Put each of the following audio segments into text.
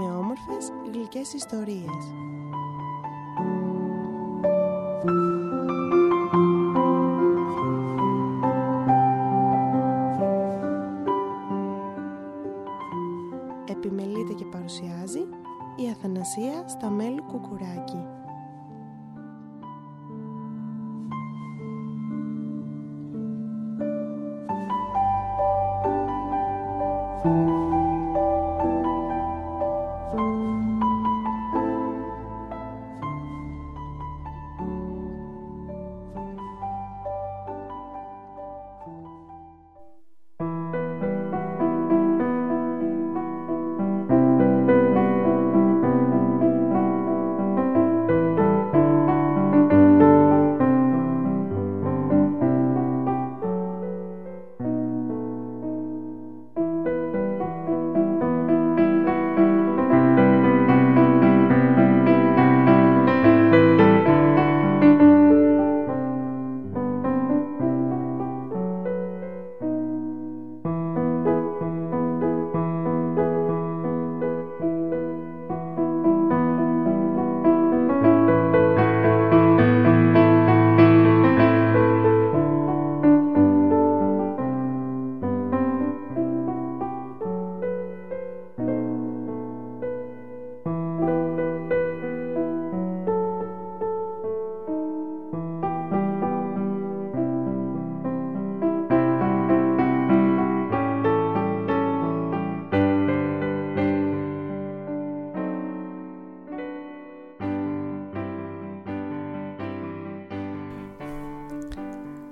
με όμορφες γλυκές ιστορίες. Επιμελείται και παρουσιάζει η Αθανασία Σταμέλου Κουκουράκη.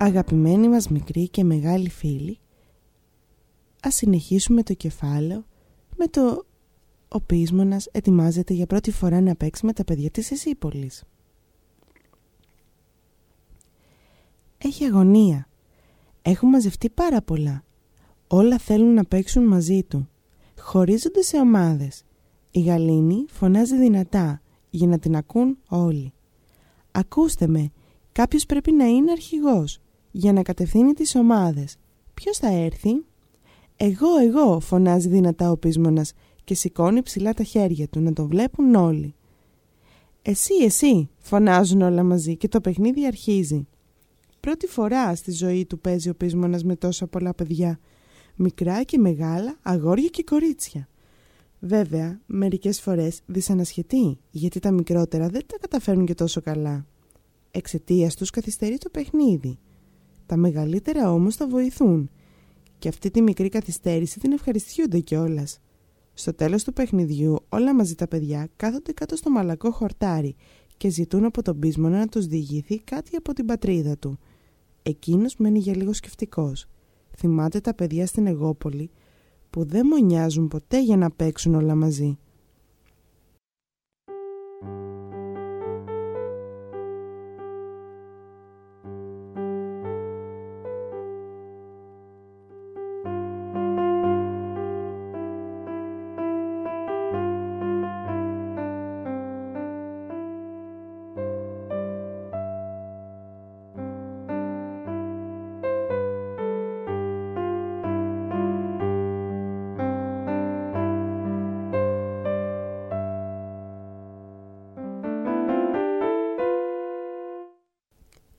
Αγαπημένοι μας μικροί και μεγάλοι φίλοι, ας συνεχίσουμε το κεφάλαιο με το ο Πείσμονας ετοιμάζεται για πρώτη φορά να παίξει με τα παιδιά της Εσύπολης. Έχει αγωνία. Έχουν μαζευτεί πάρα πολλά. Όλα θέλουν να παίξουν μαζί του. Χωρίζονται σε ομάδες. Η Γαλήνη φωνάζει δυνατά για να την ακούν όλοι. «Ακούστε με, κάποιος πρέπει να είναι αρχηγός για να κατευθύνει τις ομάδες. Ποιος θα έρθει; Εγώ, εγώ, φωνάζει δυνατά ο πείσμονας και σηκώνει ψηλά τα χέρια του να τον βλέπουν όλοι. Εσύ, εσύ, φωνάζουν όλα μαζί και το παιχνίδι αρχίζει. Πρώτη φορά στη ζωή του παίζει ο πείσμονας με τόσα πολλά παιδιά. Μικρά και μεγάλα, αγόρια και κορίτσια. Βέβαια, μερικές φορές δυσανασχετεί, γιατί τα μικρότερα δεν τα καταφέρουν και τόσο καλά. Εξαιτίας τους καθυστερεί το παιχνίδι. Τα μεγαλύτερα όμως θα βοηθούν και αυτή τη μικρή καθυστέρηση την ευχαριστιούνται κιόλας. Στο τέλος του παιχνιδιού όλα μαζί τα παιδιά κάθονται κάτω στο μαλακό χορτάρι και ζητούν από τον πείσμονα να τους διηγηθεί κάτι από την πατρίδα του. Εκείνος μένει για λίγο σκεφτικός. Θυμάται τα παιδιά στην Εγώπολη που δεν μονιάζουν ποτέ για να παίξουν όλα μαζί.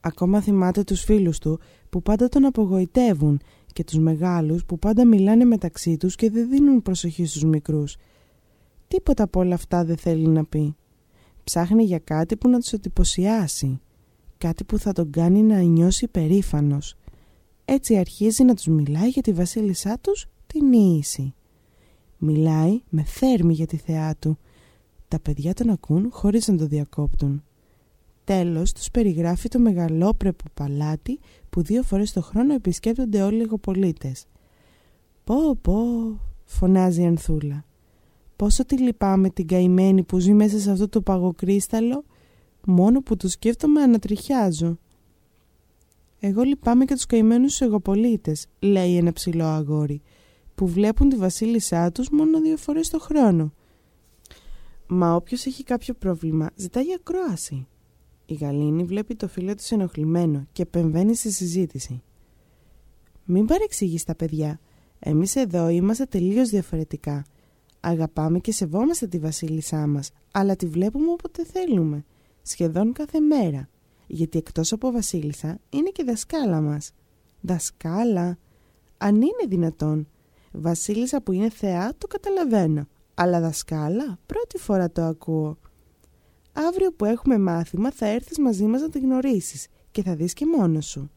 Ακόμα θυμάται τους φίλους του που πάντα τον απογοητεύουν και τους μεγάλους που πάντα μιλάνε μεταξύ τους και δεν δίνουν προσοχή στους μικρούς. Τίποτα από όλα αυτά δεν θέλει να πει. Ψάχνει για κάτι που να τους εντυπωσιάσει. Κάτι που θα τον κάνει να νιώσει περήφανος. Έτσι αρχίζει να τους μιλάει για τη βασίλισσά τους, την Ίηση. Μιλάει με θέρμη για τη θεά του. Τα παιδιά τον ακούν χωρίς να το διακόπτουν. Τέλος, τους περιγράφει το μεγαλόπρεπο παλάτι που δύο φορές το χρόνο επισκέπτονται όλοι οι λιγοπολίτες. «Πω, πω», φωνάζει η Ανθούλα. «Πόσο τη λυπάμαι την καημένη που ζει μέσα σε αυτό το παγοκρίσταλο, μόνο που το σκέφτομαι ανατριχιάζω». «Εγώ λυπάμαι και τους καημένους εγωπολίτες», λέει ένα ψηλό αγόρι, που βλέπουν τη βασίλισσά τους μόνο δύο φορές το χρόνο. Μα όποιος έχει κάποιο πρόβλημα ζητάει ακρόαση. Η Γαλήνη βλέπει το φίλο του ενοχλημένο και επεμβαίνει στη συζήτηση. Μην παρεξηγείς τα παιδιά. Εμείς εδώ είμαστε τελείως διαφορετικά. Αγαπάμε και σεβόμαστε τη βασίλισσά μας, αλλά τη βλέπουμε όποτε θέλουμε, σχεδόν κάθε μέρα, γιατί εκτός από βασίλισσα είναι και δασκάλα μας. Δασκάλα, αν είναι δυνατόν. Βασίλισσα που είναι θεά το καταλαβαίνω, αλλά δασκάλα πρώτη φορά το ακούω. Αύριο που έχουμε μάθημα θα έρθεις μαζί μας να τη γνωρίσεις και θα δεις και μόνος σου.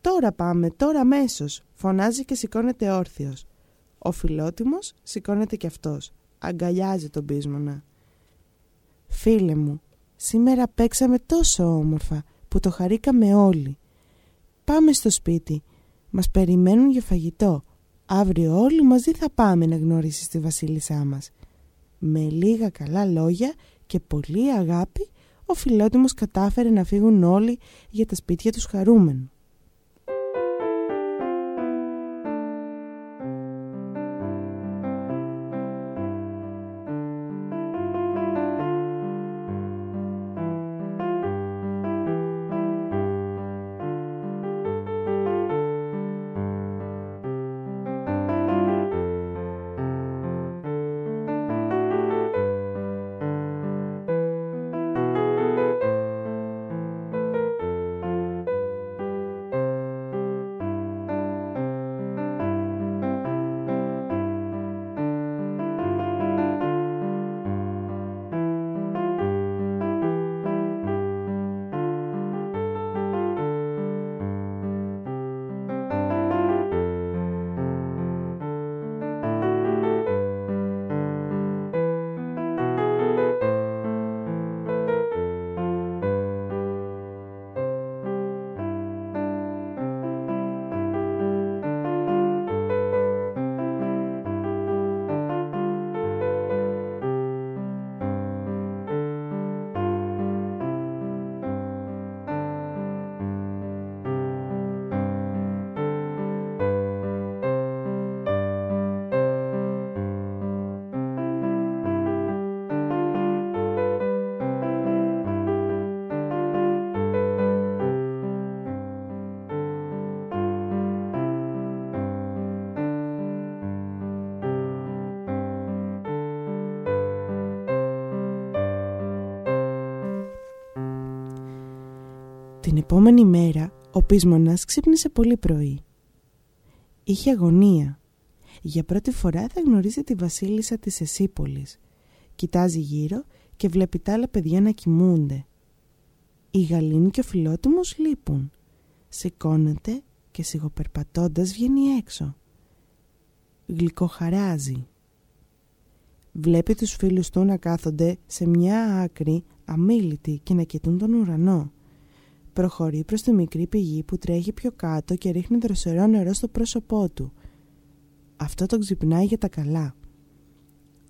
«Τώρα πάμε, τώρα αμέσως, φωνάζει και σηκώνεται όρθιος. Ο φιλότιμος σηκώνεται κι αυτός. Αγκαλιάζει τον πείσμονα. «Φίλε μου, σήμερα παίξαμε τόσο όμορφα που το χαρήκαμε όλοι. Πάμε στο σπίτι. Μας περιμένουν για φαγητό. Αύριο όλοι μαζί θα πάμε να γνωρίσεις τη βασίλισσά μας». Με λίγα καλά λόγια και πολύ αγάπη, ο φιλότιμος κατάφερε να φύγουν όλοι για τα σπίτια τους χαρούμενοι. Την επόμενη μέρα ο πείσμονας ξύπνησε πολύ πρωί. Είχε αγωνία. Για πρώτη φορά θα γνωρίζει τη βασίλισσα της Εσύπολης. Κοιτάζει γύρω και βλέπει τα άλλα παιδιά να κοιμούνται. Η γαλήνη και ο φιλότιμος λείπουν. Σηκώνεται και σιγοπερπατώντας βγαίνει έξω. Γλυκοχαράζει. Βλέπει τους φίλους του να κάθονται σε μια άκρη αμήλυτοι και να κοιτούν τον ουρανό. Προχωρεί προς τη μικρή πηγή που τρέχει πιο κάτω και ρίχνει δροσερό νερό στο πρόσωπό του. Αυτό τον ξυπνάει για τα καλά.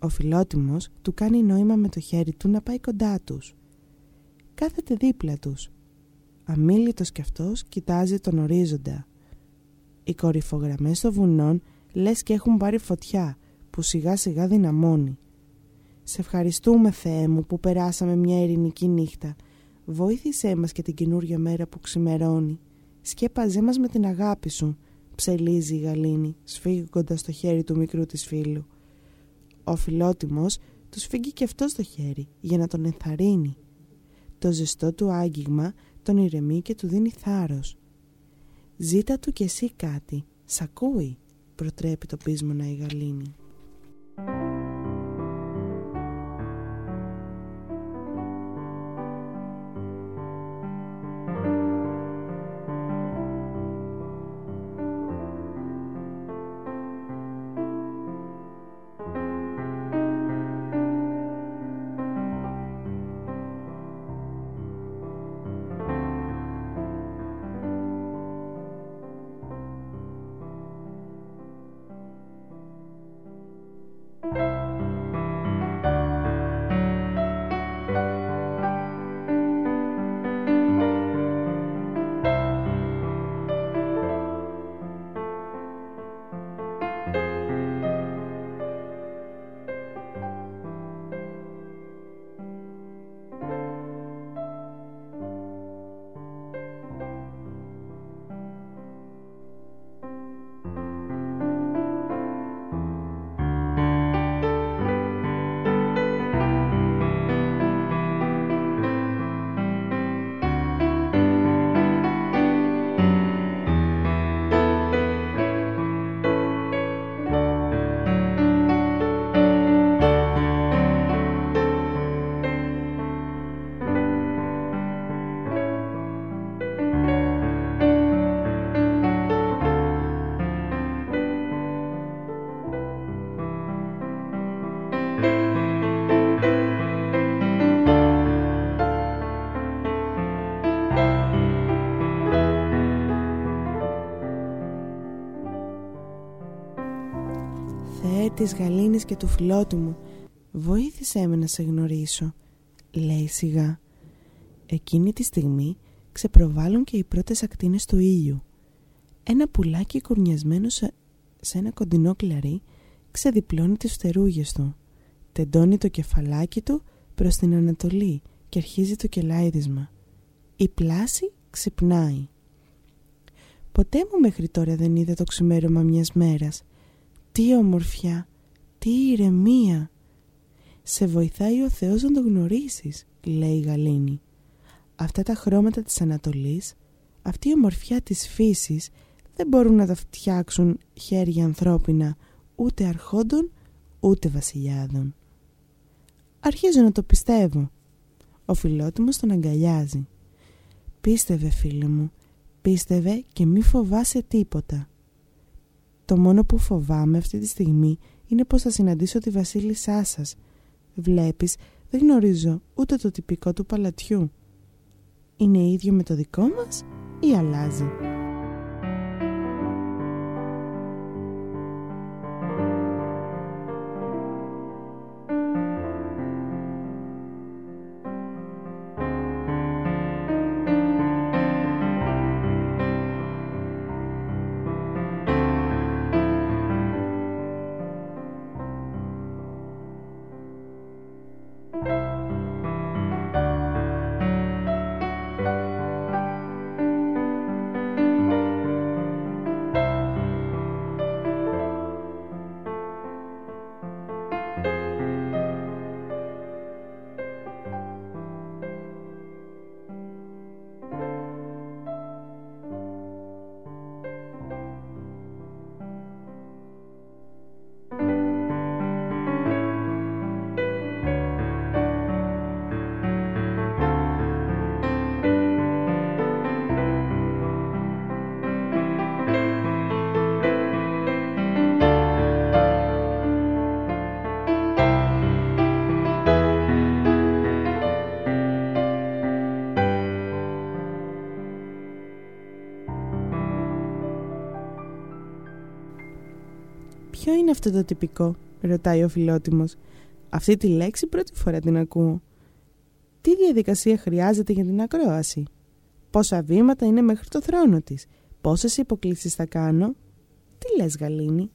Ο φιλότιμος του κάνει νόημα με το χέρι του να πάει κοντά τους. Κάθεται δίπλα τους. Αμήλυτος κι αυτός κοιτάζει τον ορίζοντα. Οι κορυφογραμμές των βουνών λες και έχουν πάρει φωτιά που σιγά σιγά δυναμώνει. «Σε ευχαριστούμε Θεέ μου που περάσαμε μια ειρηνική νύχτα Βοήθησέ μας και την καινούργια μέρα που ξημερώνει. Σκέπαζέ μας με την αγάπη σου, ψελίζει η γαλήνη, σφίγγοντας το χέρι του μικρού της φίλου. Ο φιλότιμος του σφίγγει και αυτός στο χέρι για να τον ενθαρρύνει. Το ζεστό του άγγιγμα τον ηρεμεί και του δίνει θάρρος. «Ζήτα του κι εσύ κάτι, σ' ακούει», προτρέπει το πείσμονα η γαλήνη. Της γαλήνης και του φιλότιμου, βοήθησέ με να σε γνωρίσω, λέει σιγά. Εκείνη τη στιγμή ξεπροβάλλουν και οι πρώτες ακτίνες του ήλιου. Ένα πουλάκι κορνιασμένο σε, ένα κοντινό κλαρί ξεδιπλώνει τις φτερούγες του. Τεντώνει το κεφαλάκι του προς την Ανατολή και αρχίζει το κελάιδισμα. Η πλάση ξυπνάει. Ποτέ μου μέχρι τώρα δεν είδα το ξημέρωμα μιας μέρας. Τι ομορφιά, τι ηρεμία. Σε βοηθάει ο Θεός να το γνωρίσεις, λέει η Γαλήνη. Αυτά τα χρώματα της Ανατολής, αυτή η ομορφιά της φύσης δεν μπορούν να τα φτιάξουν χέρια ανθρώπινα ούτε αρχόντων ούτε βασιλιάδων. Αρχίζω να το πιστεύω. Ο φιλότιμος τον αγκαλιάζει. Πίστευε φίλε μου, πίστευε και μη φοβάσαι τίποτα. Το μόνο που φοβάμαι αυτή τη στιγμή είναι πως θα συναντήσω τη βασίλισσά σας. Βλέπεις, δεν γνωρίζω ούτε το τυπικό του παλατιού. Είναι ίδιο με το δικό μας ή αλλάζει; Αυτό το τυπικό, ρωτάει ο φιλότιμος. Αυτή τη λέξη πρώτη φορά την ακούω. Τι διαδικασία χρειάζεται για την ακρόαση; Πόσα βήματα είναι μέχρι το θρόνο της; Πόσες υποκλήσεις θα κάνω; Τι λες Γαλήνη;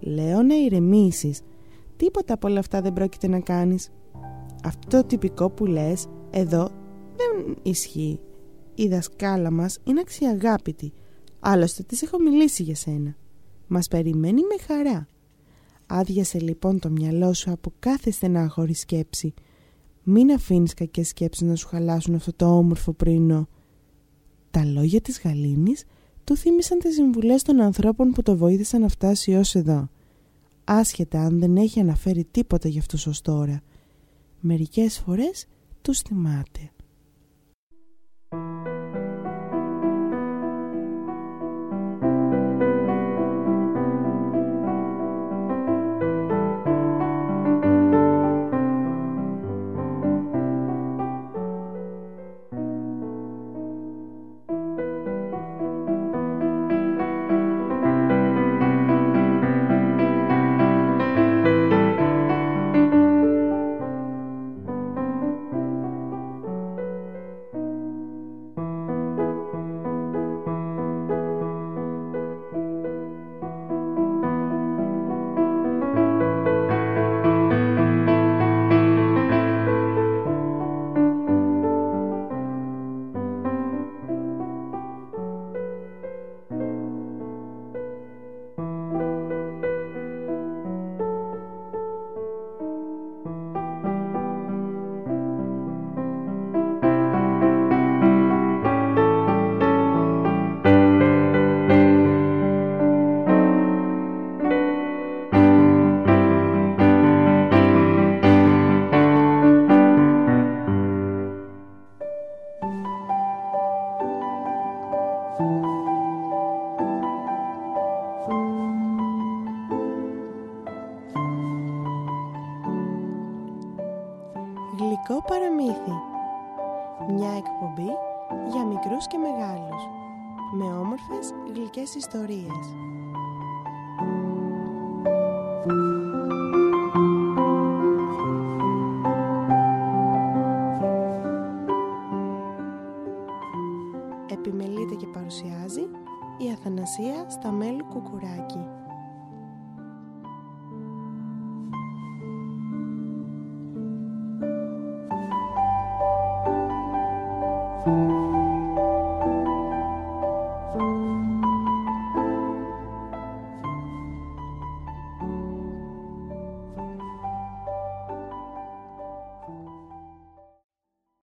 Λέω να ηρεμήσεις. Τίποτα από όλα αυτά δεν πρόκειται να κάνεις. Αυτό το τυπικό που λες εδώ δεν ισχύει. Η δασκάλα μας είναι αξιαγάπητη. Άλλωστε της έχω μιλήσει για σένα. Μας περιμένει με χαρά. Άδειασε λοιπόν το μυαλό σου από κάθε στενάχωρη σκέψη. Μην αφήνεις κακές σκέψεις να σου χαλάσουν αυτό το όμορφο πρωινό. Τα λόγια της Γαλήνης του θύμισαν τις συμβουλές των ανθρώπων που το βοήθησαν να φτάσει ως εδώ. Άσχετα αν δεν έχει αναφέρει τίποτα για αυτούς ως τώρα. Μερικές φορές τους θυμάται.